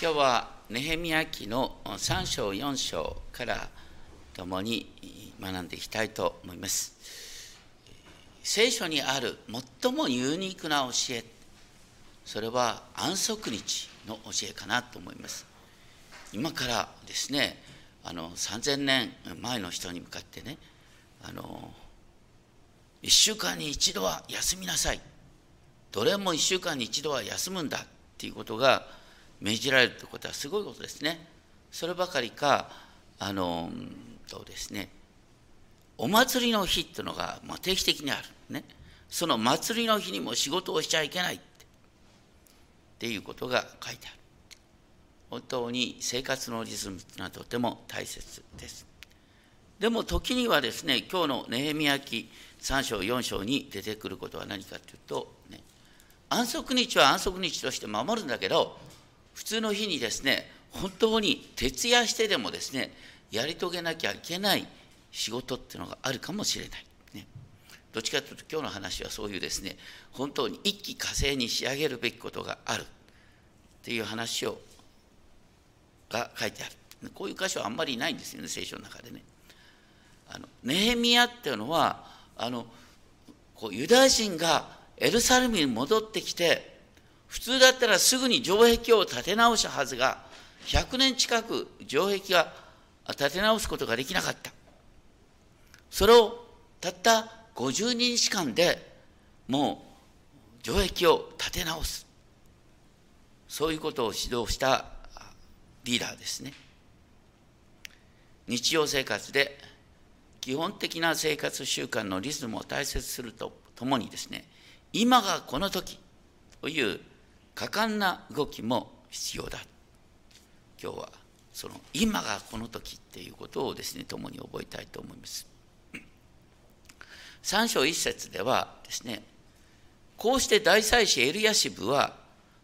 今日はネヘミヤ記の3章4章から共に学んでいきたいと思います。聖書にある最もユニークな教えそれは安息日の教えかなと思います。今からですねあの3000年前の人に向かってねあの1週間に一度は休みなさい。どれも1週間に一度は休むんだっていうことが命じられるということはすごいことですね。そればかりか、あの、とですね、お祭りの日っていうのが、まあ、定期的にある。ね。その祭りの日にも仕事をしちゃいけないってっていうことが書いてある。本当に生活のリズムというのはとても大切です。でも時にはですね、今日のネヘミヤ記3章4章に出てくることは何かというと、ね、安息日は安息日として守るんだけど、普通の日にですね本当に徹夜してでもですねやり遂げなきゃいけない仕事っていうのがあるかもしれない。ね、どっちかというと今日の話はそういうですね本当に一気火星に仕上げるべきことがあるっていう話をが書いてある。こういう箇所はあんまりないんですよね聖書の中でね。あのネヘミヤっていうのはあのこうユダヤ人がエルサレムに戻ってきて普通だったらすぐに城壁を建て直したはずが、100年近く城壁が建て直すことができなかった。それをたった50日間でもう城壁を建て直す。そういうことを指導したリーダーですね。日常生活で基本的な生活習慣のリズムを大切するとともにですね、今がこの時という果敢な動きも必要だ。今日はその今がこの時っていうことをですね共に覚えたいと思います。3章1節ではですねこうして大祭司エルヤシブは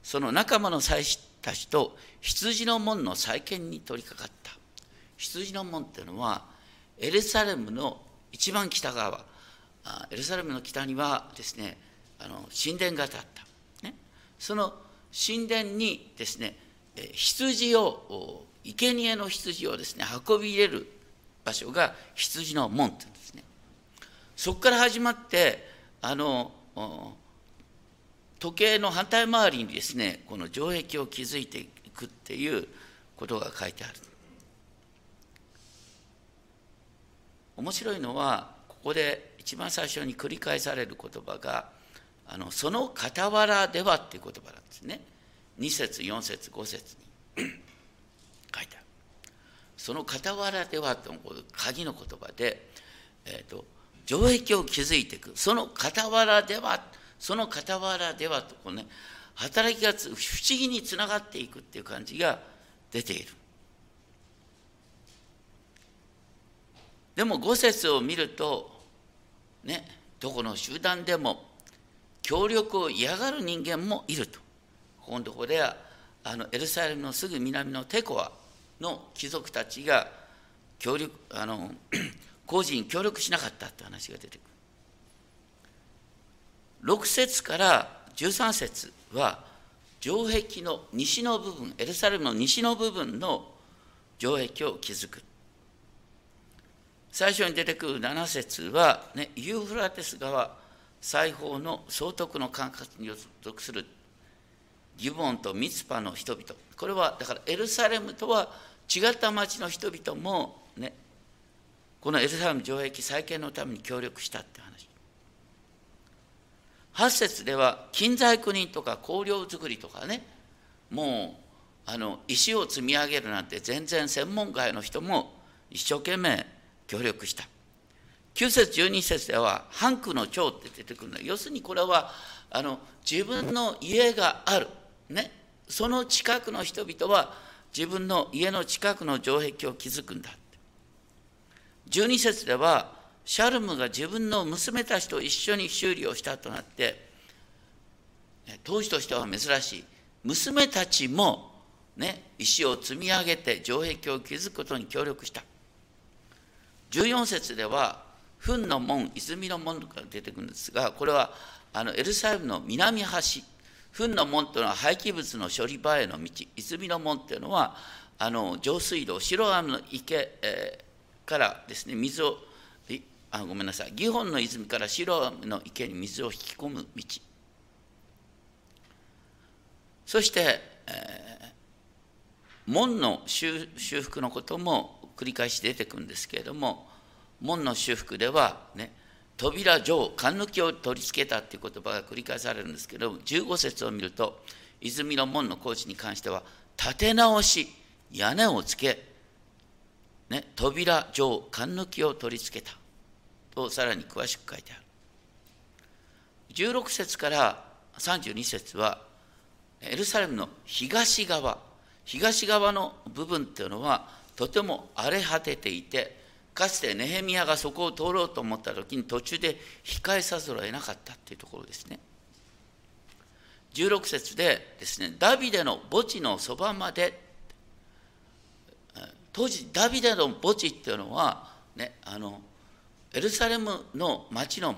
その仲間の祭司たちと羊の門の再建に取り掛かった。羊の門っていうのはエルサレムの一番北側。エルサレムの北にはですねあの神殿が建った、ね、その神殿にですね羊を生贄の羊をですね運び入れる場所が羊の門っていうんですね。そこから始まってあの時計の反対回りにですねこの城壁を築いていくっていうことが書いてある。面白いのはここで一番最初に繰り返される言葉があのその傍らではっていう言葉なんですね。2節4節5節に。書いてある。その傍らではという鍵の言葉で、えーと、城壁を築いていく。その傍らではその傍らではとこうね働きが不思議につながっていくっていう感じが出ている。でも5節を見るとねどこの集団でも協力を嫌がる人間もいると。ここのところではあのエルサレムのすぐ南のテコアの貴族たちが協力あの 工事に協力しなかったって話が出てくる。6節から13節は城壁の西の部分エルサレムの西の部分の城壁を築く。最初に出てくる7節は、ね、ユーフラテス川裁縫の総督の管轄に属するギボンとミツパの人々。これはだからエルサレムとは違った町の人々もねこのエルサレム城壁再建のために協力したって話。8節では金細工人とか香料作りとかねもうあの石を積み上げるなんて全然専門外の人も一生懸命協力した。9節12節では、半区の長って出てくるの。要するにこれはあの自分の家がある、ね、その近くの人々は自分の家の近くの城壁を築くんだ12節ではシャルムが自分の娘たちと一緒に修理をしたとなって当時としては珍しい。娘たちも、ね、石を積み上げて城壁を築くことに協力した。14節では糞の門、泉の門が出てくるんですが、これはあのエルサレムの南端、糞の門というのは廃棄物の処理場への道。泉の門というのはあの上水道白浜の池、えー、からですね水をあごめんなさい。祇園の泉から白浜の池に水を引き込む道。そして、えー、門の修復のことも繰り返し出てくるんですけれども門の修復ではね扉上勘抜きを取り付けたっていう言葉が繰り返されるんですけども15節を見ると泉の門の工事に関しては立て直し屋根をつけ、ね、扉上勘抜きを取り付けたとさらに詳しく書いてある。16節から32節はエルサレムの東側東側の部分っていうのはとても荒れ果てていてかつてネヘミヤがそこを通ろうと思った時に途中で控えさざるを得なかったっていうところですね。16節でですね、ダビデの墓地のそばまで、当時ダビデの墓地っていうのは、ね、あのエルサレムの町の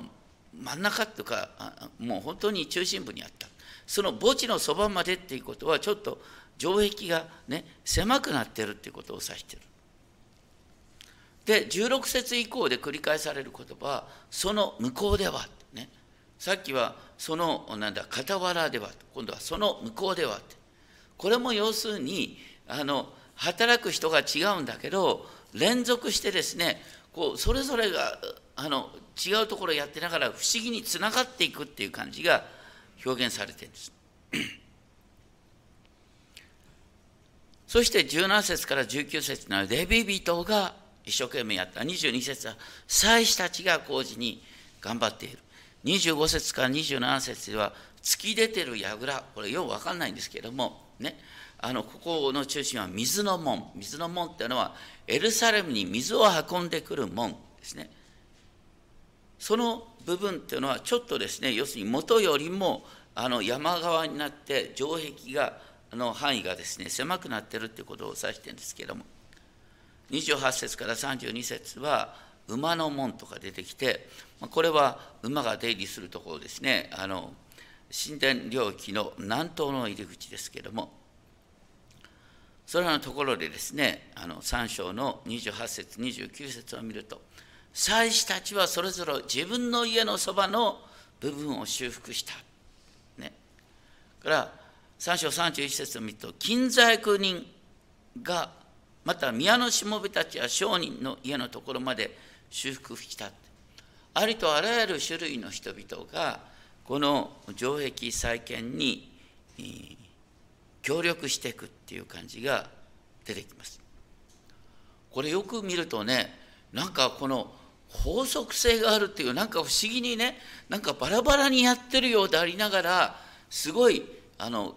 真ん中っていうか、もう本当に中心部にあった。その墓地のそばまでっていうことは、ちょっと城壁がね、狭くなってるっていうことを指してる。で16節以降で繰り返される言葉はその向こうではねさっきはそのなんだ傍らでは今度はその向こうではこれも要するにあの働く人が違うんだけど連続してですねこうそれぞれがあの違うところをやってながら不思議につながっていくっていう感じが表現されてるんです。そして17節から19節のレビ人が一生懸命やった。22節は祭司たちが工事に頑張っている。25節から27節では突き出てる櫓。これよう分かんないんですけれどもね。あのここの中心は水の門。水の門っていうのはエルサレムに水を運んでくる門ですね。その部分っていうのはちょっとですね要するに元よりもあの山側になって城壁がの範囲がですね狭くなってるっていうことを指してるんですけども。28節から32節は馬の門とか出てきてこれは馬が出入りするところですね。あの神殿領域の南東の入り口ですけれども。それらのところでですねあの3章の28節29節を見ると祭司たちはそれぞれ自分の家のそばの部分を修復した。ね、から3章31節を見ると金細工人がまた宮のしもべたちや商人の家のところまで修復した。ありとあらゆる種類の人々がこの城壁再建に協力していくっていう感じが出てきます。これよく見るとねなんかこの法則性があるっていうなんか不思議にねなんかバラバラにやってるようでありながらすごいあの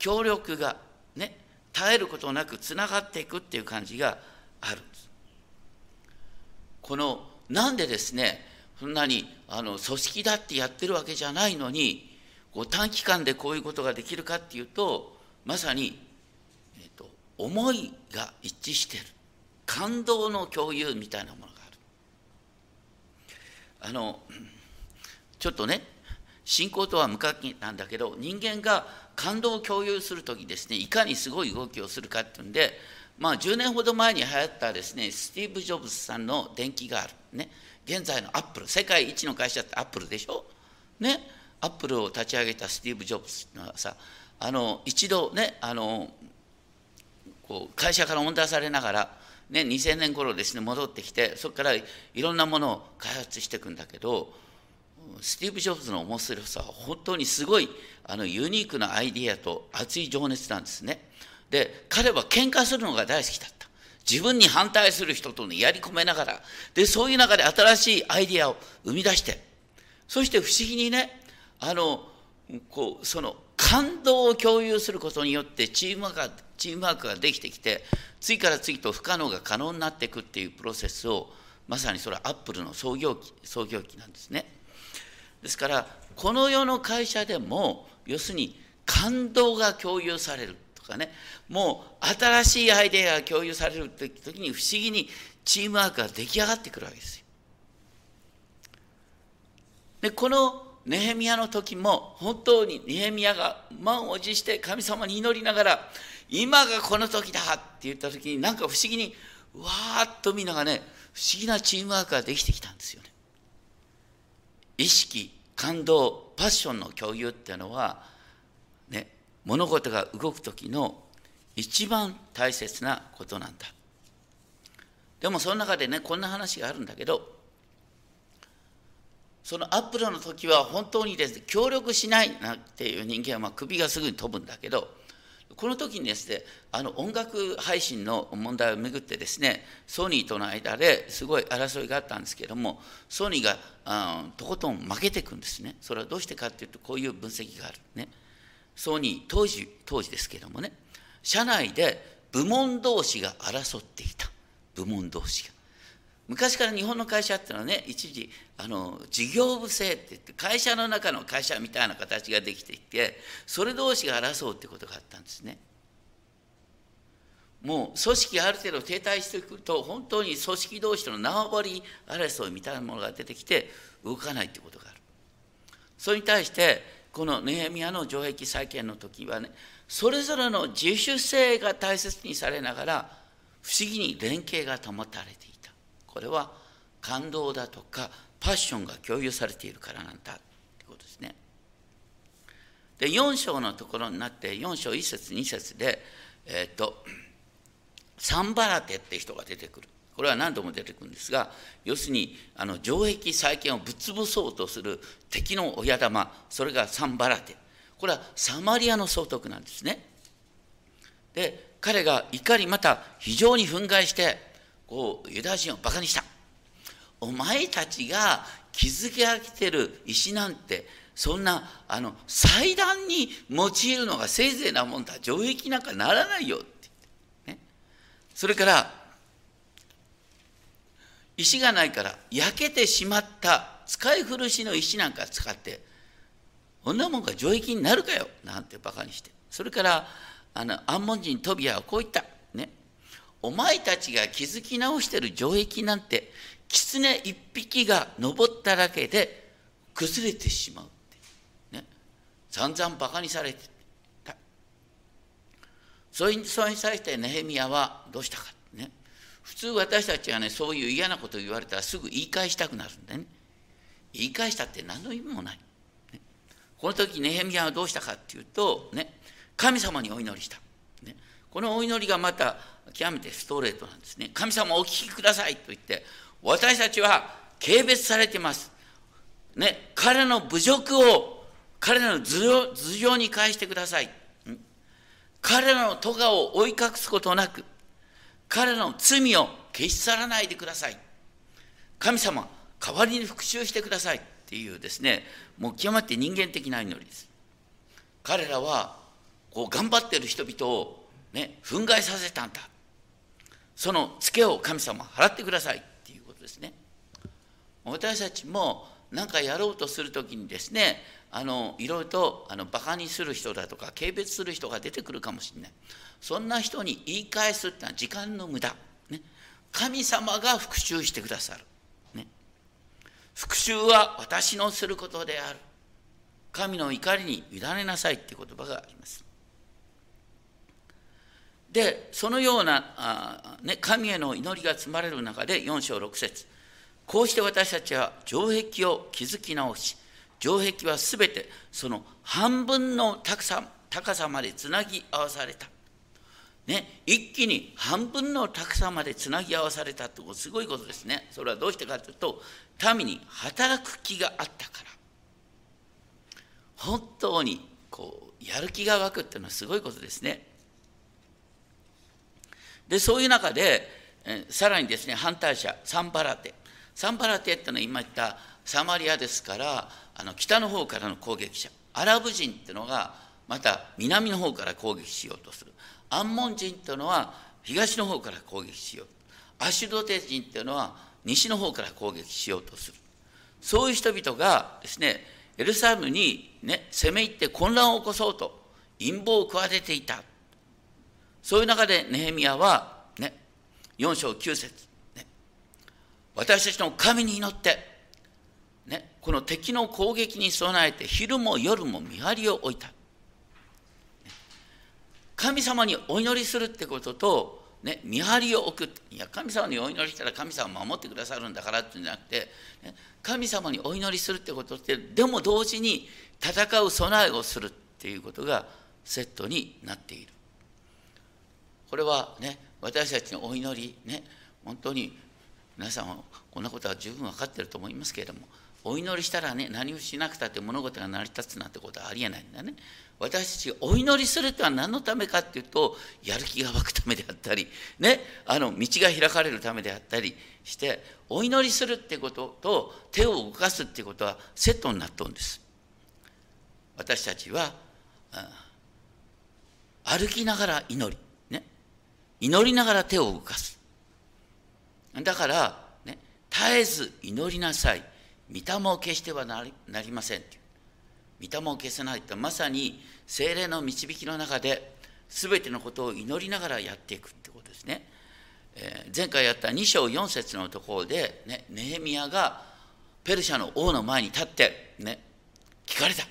協力がね絶えることなくつながっていくっていう感じがあるんです。このなんでですねそんなにあの組織だってやってるわけじゃないのにこう短期間でこういうことができるかっていうとまさに、えーと、思いが一致してる。感動の共有みたいなものがある。あのちょっとね信仰とは無関係なんだけど人間が感動を共有する時ですねいかにすごい動きをするかっていうんでまあ10年ほど前に流行ったですねスティーブ・ジョブズさんの電気があるね現在のアップル世界一の会社ってアップルでしょ？ねアップルを立ち上げたスティーブ・ジョブズはさあの一度ねあのこう会社から追い出されながらね、2000年頃ですね戻ってきてそこからいろんなものを開発していくんだけどスティーブ・ジョブズの面白さは本当にすごいあのユニークなアイディアと熱い情熱なんですね。で彼は喧嘩するのが大好きだった。自分に反対する人と、ね、やり込めながらでそういう中で新しいアイディアを生み出してそして不思議にねあのこうその感動を共有することによってチームワークがチームワークができてきて次から次と不可能が可能になっていくっていうプロセスをまさにそれはアップルの創業期創業期なんですね。ですからこの世の会社でも要するに感動が共有されるとかねもう新しいアイデアが共有されるって時に不思議にチームワークが出来上がってくるわけですよ。でこのネヘミヤの時も本当にネヘミヤが満を持して神様に祈りながら今がこの時だって言った時になんか不思議にわーっとみんながね不思議なチームワークができてきたんですよね。意識感動パッションの共有っていうのはね物事が動く時の一番大切なことなんだ。でもその中でねこんな話があるんだけどそのアップルの時は本当にですね協力しないなんていう人間はま首がすぐに飛ぶんだけどこの時にですねあの音楽配信の問題をめぐってですねソニーとの間ですごい争いがあったんですけれどもソニーがあとことん負けていくんですね。それはどうしてかっていうとこういう分析があるね。ソニー当時当時ですけれどもね社内で部門同士が争っていた。部門同士が。昔から日本の会社っていうのはね一時あの事業部制って言って会社の中の会社みたいな形ができていてそれ同士が争うってことがあったんですね。もう組織がある程度停滞してくると本当に組織同士との縄張り争いみたいなものが出てきて動かないってことがある。それに対してこのネヘミヤの城壁再建の時はねそれぞれの自主性が大切にされながら不思議に連携が保たれている。これは感動だとかパッションが共有されているからなんだってことですね。で4章のところになって4章1節2節でえっ、とサンバラテって人が出てくる。これは何度も出てくるんですが要するにあの城壁再建をぶっ潰そうとする敵の親玉それがサンバラテこれはサマリアの総督なんですね。で彼が怒りまた非常に憤慨してこうユダヤ人をバカにした。お前たちが築き上げてる石なんてそんなあの祭壇に用いるのがせいぜいなもんだ。城壁なんかならないよって。って、ね、それから石がないから焼けてしまった使い古しの石なんか使ってこんなもんが城壁になるかよ。なんてバカにして。それからあのアンモン人トビアはこう言った。ね。お前たちが築き直してる城壁なんて狐一匹が登っただけで崩れてしまうって。ね。散々バカにされてた。それに対してネヘミヤはどうしたかね。普通私たちはねそういう嫌なことを言われたらすぐ言い返したくなるんでね。言い返したって何の意味もない、ね、この時ネヘミヤはどうしたかっていうとね。神様にお祈りした、ね、このお祈りがまた極めてストレートなんですね。神様お聞きくださいと言って、私たちは軽蔑されてます。ね、彼の侮辱を彼らの頭上に返してください。彼らの咎を追い隠すことなく、彼らの罪を消し去らないでください。神様、代わりに復讐してくださいっていうですね、もう極まって人間的な祈りです。彼らはこう頑張っている人々をね、憤慨させたんだ。そのツケを神様払ってくださいっていうことですね。私たちも何かやろうとする時にですねあのいろいろとあのバカにする人だとか軽蔑する人が出てくるかもしれない。そんな人に言い返すってのは時間の無駄、ね、神様が復讐してくださる、ね、復讐は私のすることである。神の怒りに委ねなさいっていう言葉があります。でそのようなあ、ね、神への祈りが積まれる中で4章6節こうして私たちは城壁を築き直し城壁はすべてその半分の高さ高さまでつなぎ合わされた。ね、一気に半分の高さまでつなぎ合わされたってすごいことですね。それはどうしてかというと民に働く気があったから。本当にこうやる気が湧くっていうのはすごいことですね。でそういう中で、えさらにですね反対者サンバラテ。サンバラテってのは今言ったサマリアですからあの北の方からの攻撃者。アラブ人っていうのがまた南の方から攻撃しようとする。アンモン人っていうのは東の方から攻撃しよう。アシュドテ人っていうのは西の方から攻撃しようとする。そういう人々がですねエルサレムに、ね、攻め入って混乱を起こそうと陰謀を企てていた。そういう中でネヘミヤは、ね、4章9節、ね、私たちの神に祈って、ね、この敵の攻撃に備えて昼も夜も見張りを置いた。神様にお祈りするってことと、ね、見張りを置くいや神様にお祈りしたら神様を守ってくださるんだからっていうんじゃなくて、ね、神様にお祈りするってことってでも同時に戦う備えをするっていうことがセットになっているこれはね私たちのお祈りね本当に皆さんはこんなことは十分分かってると思いますけれどもお祈りしたらね何をしなくたって物事が成り立つなんてことはありえないんだね。私たちお祈りするとは何のためかっていうとやる気が湧くためであったりねあの道が開かれるためであったりしてお祈りするってことと手を動かすってことはセットになっとるんです。私たちは歩きながら祈り。祈りながら手を動かす。だからね絶えず祈りなさい。御霊を消してはなりなりません御霊を消せないとまさに精霊の導きの中で全てのことを祈りながらやっていくってことですね。えー、前回やった2章4節のところで、ね、ネヘミヤがペルシャの王の前に立って、ね、聞かれた。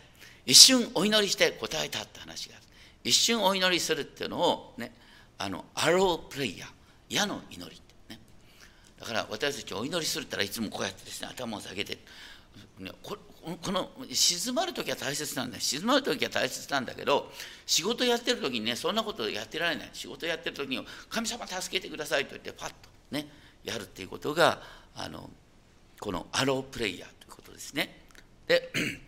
一瞬お祈りして答えたって話がある。一瞬お祈りするっていうのを、ね、あのアロープレイヤー矢の祈りってね。だから私たちお祈りするったらいつもこうやってですね頭を下げて、ね、ここの静まる時は大切なんだ静まる時は大切なんだけど仕事やってる時にねそんなことやってられない。仕事やってる時に神様助けてくださいと言ってパッとねやるっていうことがあのこのアロープレイヤーということですね。で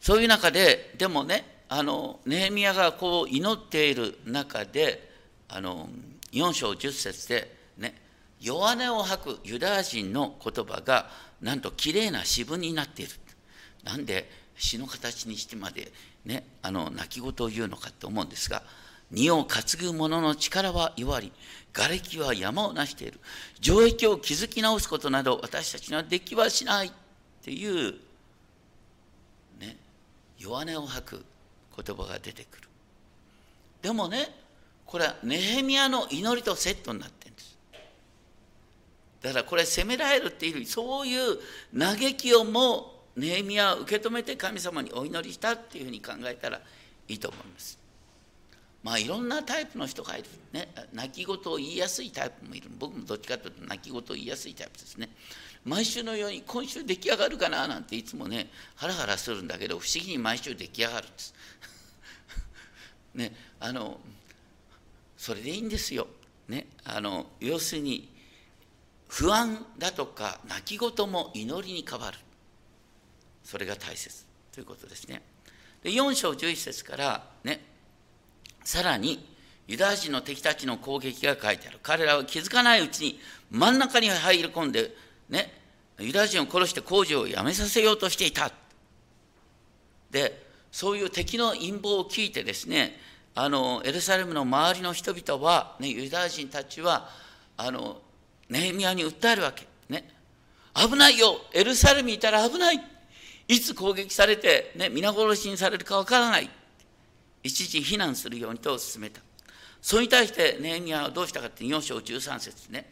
そういう中ででもねあのネヘミヤがこう祈っている中であの4章10節でね弱音を吐くユダヤ人の言葉がなんときれいな詩文になっている。なんで詩の形にしてまでねあの泣き言を言うのかと思うんですが荷を担ぐ者の力は弱り瓦礫は山を成している。城壁を築き直すことなど私たちにはできはしないっていうね弱音を吐く言葉が出てくるでもねこれはネヘミヤの祈りとセットになってるんですだからこれ責められるっていうそういう嘆きをもネヘミヤは受け止めて神様にお祈りしたっていうふうに考えたらいいと思います。まあいろんなタイプの人がいる。ね、泣き言を言いやすいタイプもいる。僕もどっちかというと泣き言を言いやすいタイプですね。毎週のように今週出来上がるかななんていつもねハラハラするんだけど不思議に毎週出来上がるんです。ねあのそれでいいんですよ。ねあの要するに不安だとか泣き言も祈りに変わるそれが大切ということですねで4章11節からねさらにユダヤ人の敵たちの攻撃が書いてある彼らは気づかないうちに真ん中に入り込んでねユダヤ人を殺して工事をやめさせようとしていたでそういう敵の陰謀を聞いてですねあのエルサレムの周りの人々は、ね、ユダヤ人たちはあのネヘミヤに訴えるわけ。ね。危ないよエルサレムにいたら危ないいつ攻撃されて、ね、皆殺しにされるかわからない一時避難するようにと進めた。それに対してネヘミヤはどうしたかって4章13節ね。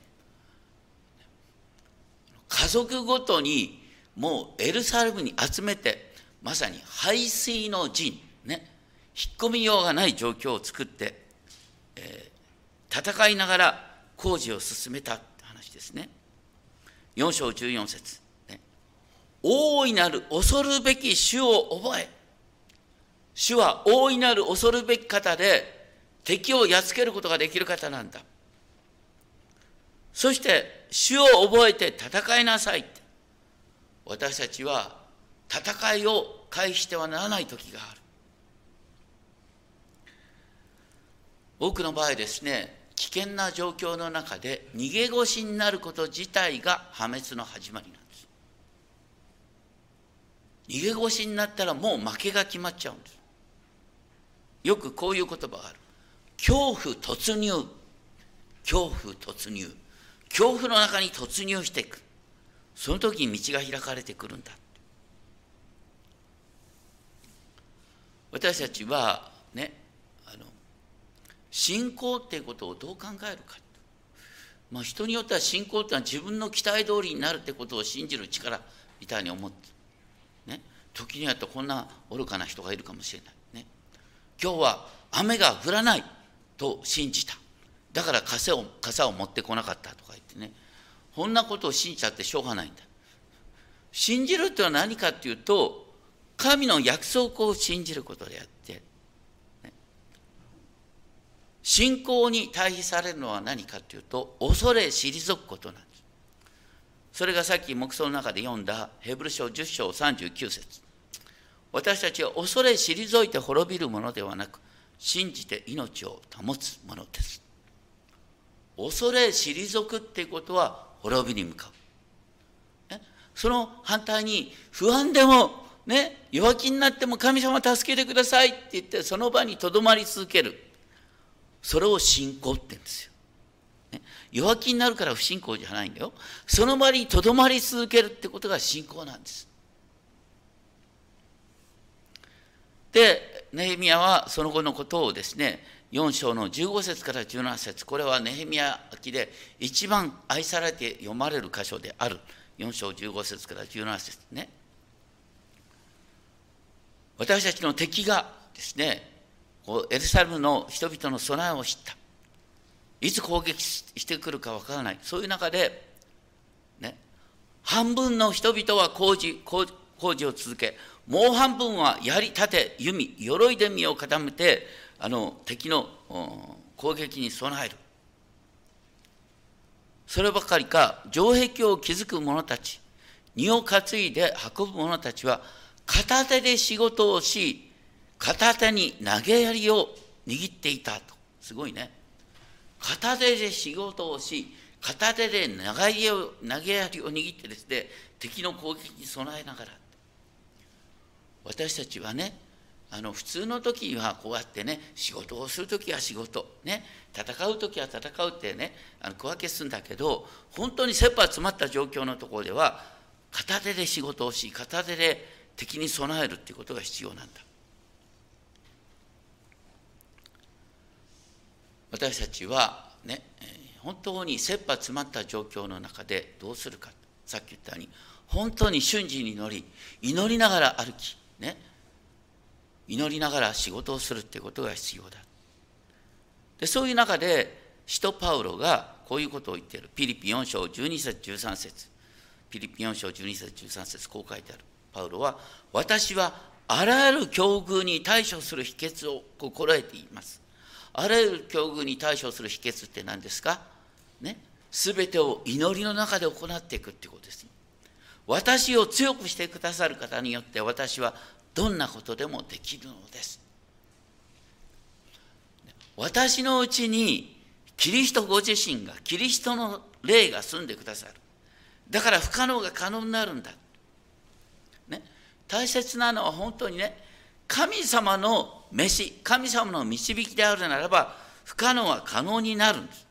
家族ごとにもうエルサレムに集めてまさに排水の陣ね引っ込みようがない状況を作って、えー、戦いながら工事を進めたって話ですね。4章14節、ね。大いなる恐るべき主を覚え、主は大いなる恐るべき方で敵をやっつけることができる方なんだ。そして主を覚えて戦いなさい私たちは戦いを回してはならない時がある。多くの場合ですね危険な状況の中で逃げ腰になること自体が破滅の始まりなんです。逃げ腰になったらもう負けが決まっちゃうんです。よくこういう言葉がある。恐怖突入。恐怖突入。恐怖の中に突入していく。その時に道が開かれてくるんだ。私たちはねあの信仰っていうことをどう考えるか。まあ、人によっては信仰っていうのは自分の期待通りになるってことを信じる力みたいに思って、ね、時にはとこんな愚かな人がいるかもしれない。ね、今日は雨が降らないと信じた。だから傘を傘を持ってこなかったとか言ってね、こんなことを信じちゃってしょうがないんだ。信じるというのは何かっていうと、神の約束を信じることであって、ね、信仰に対比されるのは何かというと、恐れ退くことなんです。それがさっき黙想の中で読んだヘブル書10章39節私たちは恐れ退いて滅びるものではなく、信じて命を保つものです。恐れ退くっていうことは滅びに向かう。その反対に不安でも、ね、弱気になっても神様助けてくださいって言ってその場にとどまり続ける。それを信仰って言うんですよ。弱気になるから不信仰じゃないんだよ。その場にとどまり続けるってことが信仰なんです。で、ネヘミヤはその後のことをですね、4章の15節から17節。これはネヘミヤ記で一番愛されて読まれる箇所である。4章15節から17節ね。私たちの敵がですねエルサレムの人々の備えを知った。いつ攻撃してくるかわからない。そういう中でね半分の人々は工事工事を続けもう半分は槍盾弓鎧で身を固めてあの敵の攻撃に備える。そればかりか城壁を築く者たち荷を担いで運ぶ者たちは片手で仕事をし片手に投げ槍を握っていたと。すごいね。片手で仕事をし片手で投げ槍を投げ槍を握ってですね敵の攻撃に備えながら。私たちはねあの普通の時はこうやってね仕事をする時は仕事ね戦う時は戦うってねあの小分けするんだけど本当に切羽詰まった状況のところでは片手で仕事をし片手で敵に備えるっていうことが必要なんだ。私たちはね本当に切羽詰まった状況の中でどうするか。さっき言ったように本当に瞬時に乗り祈りながら歩き。ね。祈りながら仕事をするってことが必要だ。でそういう中で使徒パウロがこういうことを言っている。ピリピ4章12節13節。ピリピ4章12節13節こう書いてある。パウロは私はあらゆる境遇に対処する秘訣を心得ています。あらゆる境遇に対処する秘訣って何ですか？ね。全てを祈りの中で行っていくってことです。私を強くしてくださる方によって私はどんなことでもできるのです。私のうちにキリストご自身がキリストの霊が住んでくださる。だから不可能が可能になるんだ、ね、大切なのは本当にね神様の飯神様の導きであるならば不可能は可能になるんです。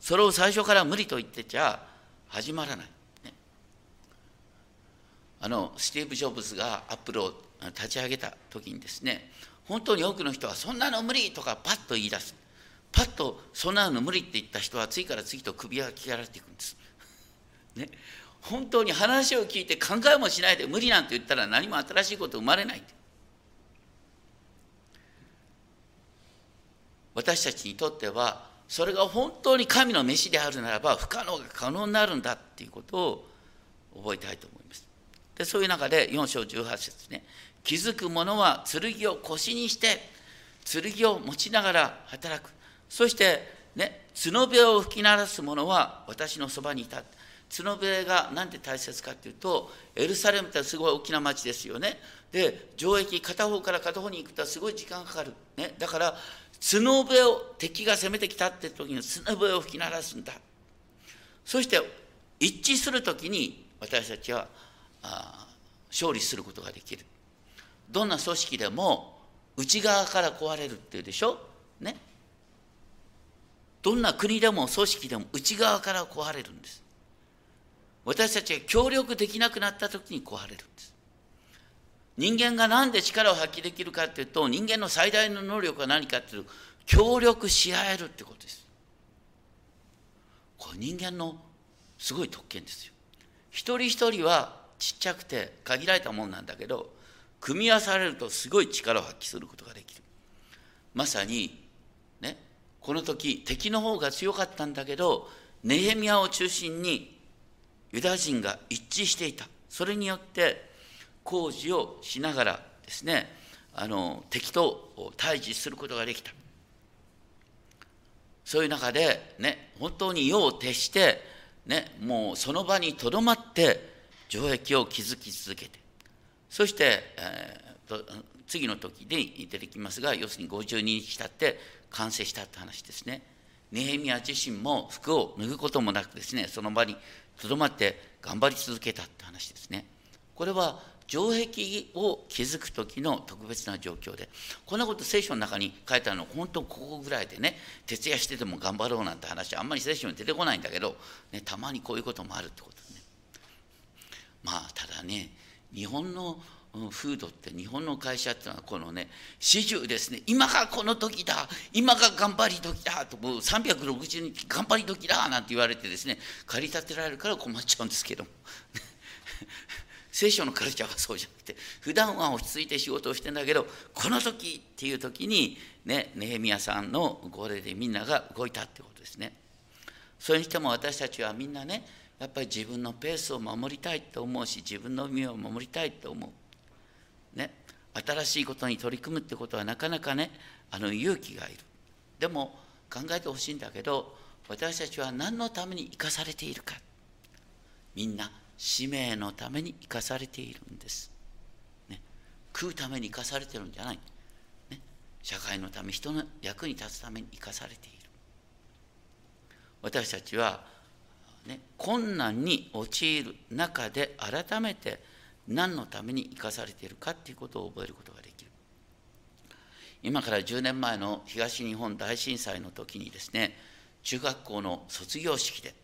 それを最初から無理と言ってちゃ始まらない。あのスティーブ・ジョブズがアップルを立ち上げた時にですね本当に多くの人はそんなの無理とかパッと言い出すパッとそんなの無理って言った人は次から次と首が切られていくんです。ね、本当に話を聞いて考えもしないで無理なんて言ったら何も新しいこと生まれない私たちにとってはそれが本当に神の飯であるならば不可能が可能になるんだっていうことを覚えたいと思います。でそういう中で4章18節ね。気づく者は剣を腰にして剣を持ちながら働く。そしてね角笛を吹き鳴らす者は私のそばにいた。角笛が何で大切かっていうとエルサレムってすごい大きな町ですよね。で城壁片方から片方に行くとすごい時間かかる、ね、だから角笛を敵が攻めてきたって時に角笛を吹き鳴らすんだ。そして一致する時に私たちは勝利することができる。どんな組織でも内側から壊れるっていうでしょ？ね。どんな国でも組織でも内側から壊れるんです。私たちが協力できなくなった時に壊れるんです。人間が何で力を発揮できるかっていうと人間の最大の能力は何かっていうと協力し合えるってことです。これ人間のすごい特権ですよ。一人一人はちっちゃくて限られたもんなんだけど組み合わされるとすごい力を発揮することができる。まさにねこの時敵の方が強かったんだけどネヘミヤを中心にユダヤ人が一致していたそれによって工事をしながらですねあの敵と対峙することができたそういう中でね本当に世を徹してねもうその場にとどまって城壁を築き続けてそして、えー、次の時で出てきますが要するに52日経って完成したって話ですね。ネヘミヤ自身も服を脱ぐこともなくですねその場にとどまって頑張り続けたって話ですね。これは城壁を築く時の特別な状況でこんなこと聖書の中に書いてあるのは本当ここぐらいでね徹夜してでも頑張ろうなんて話あんまり聖書に出てこないんだけど、ね、たまにこういうこともあるってことですね。まあただね日本のフードって日本の会社っていうのはこのね始終ですね今がこの時だ今が頑張り時だともう360日頑張り時だなんて言われてですね駆り立てられるから困っちゃうんですけども。聖書のカルチャーはそうじゃなくて普段は落ち着いて仕事をしてんだけどこの時っていう時にねネヘミヤさんの号令でみんなが動いたってことですね。それにしても私たちはみんなねやっぱり自分のペースを守りたいと思うし自分の身を守りたいと思う。ね、新しいことに取り組むってことはなかなかねあの勇気がいる。でも考えてほしいんだけど私たちは何のために生かされているか。みんな使命のために生かされているんです、ね、食うために生かされてるんじゃない、ね、社会のため人の役に立つために生かされている。私たちは、ね、困難に陥る中で改めて何のために生かされているかということを覚えることができる。今から10年前の東日本大震災の時にですね中学校の卒業式で、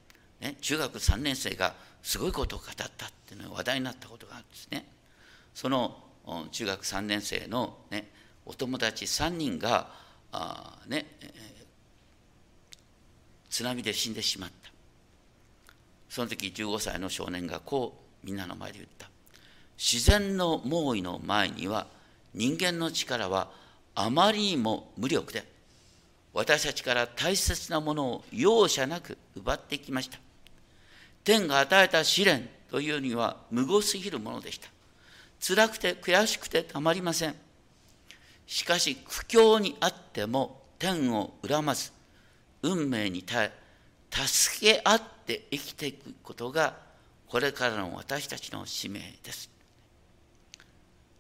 ね、中学3年生がすごいことを語ったっていうのが話題になったことがあるんですね。その中学3年生の、ね、お友達3人があ、ね、津波で死んでしまった。その時15歳の少年がこうみんなの前で言った。自然の猛威の前には人間の力はあまりにも無力で私たちから大切なものを容赦なく奪ってきました。天が与えた試練というには無謀すぎるものでした。辛くて悔しくてたまりません。しかし苦境にあっても天を恨まず運命に耐え助け合って生きていくことがこれからの私たちの使命です。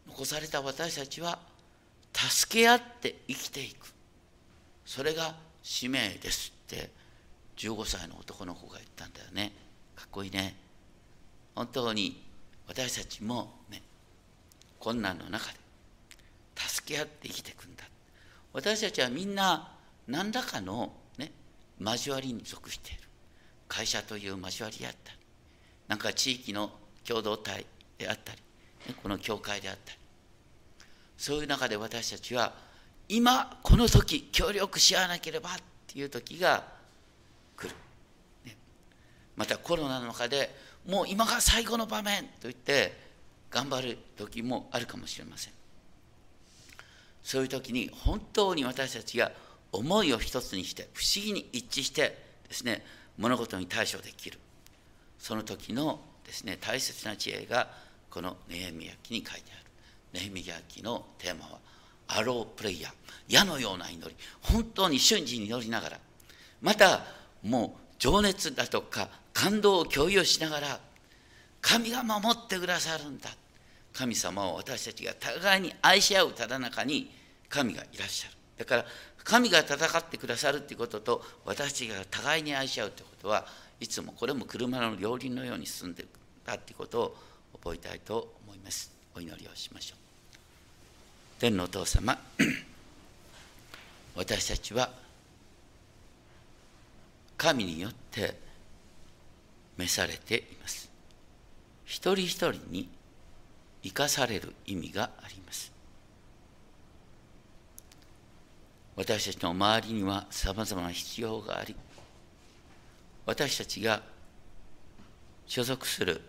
残された私たちは助け合って生きていく。それが使命ですって15歳の男の子が言ったんだよね。かっこいいね。本当に私たちもね困難の中で助け合って生きていくんだ。私たちはみんな何らかのね交わりに属している。会社という交わりであったりなんか地域の共同体であったりこの教会であったり。そういう中で私たちは今この時協力し合わなければっていう時が来る、ね、またコロナの中でもう今が最後の場面と言って頑張る時もあるかもしれません。そういう時に本当に私たちが思いを一つにして不思議に一致してですね物事に対処できる。その時のですね大切な知恵がこのネヘミヤ記に書いてある。ネヘミヤ記のテーマはアロープレイヤー。矢のような祈り。本当に瞬時に祈りながら。またもう情熱だとか感動を共有しながら神が守ってくださるんだ。神様を私たちが互いに愛し合うただ中に神がいらっしゃる。だから神が戦ってくださるっていうことと私たちが互いに愛し合うってことはいつもこれも車の両輪のように進んでいく。んだっていうことを覚えたいと思います。お祈りをしましょう。天のお父様私たちは神によって召されています。一人一人に生かされる意味があります。私たちの周りにはさまざまな必要があり私たちが所属する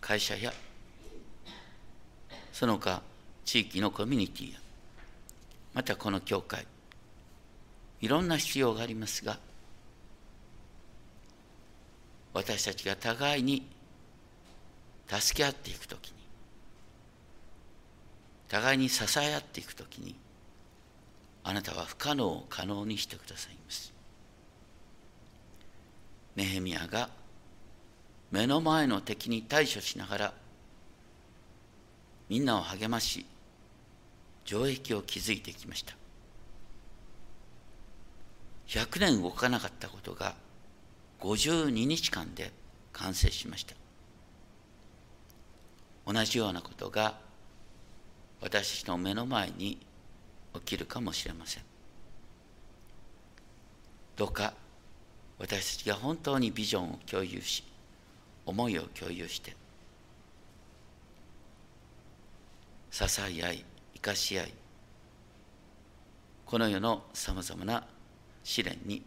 会社やその他地域のコミュニティやまたこの教会いろんな必要がありますが私たちが互いに助け合っていくときに互いに支え合っていくときにあなたは不可能を可能にしてくださいます。ネヘミヤが目の前の敵に対処しながらみんなを励まし城壁を築いてきました。100年動かなかったことが52日間で完成しました。同じようなことが私の目の前に起きるかもしれません。どうか私たちが本当にビジョンを共有し思いを共有して支え合い生かし合いこの世のさまざまな試練に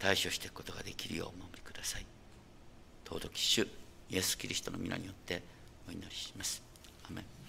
対処していくことができるようお守りください。尊き主イエス・キリストの皆によってお祈りします。アメン。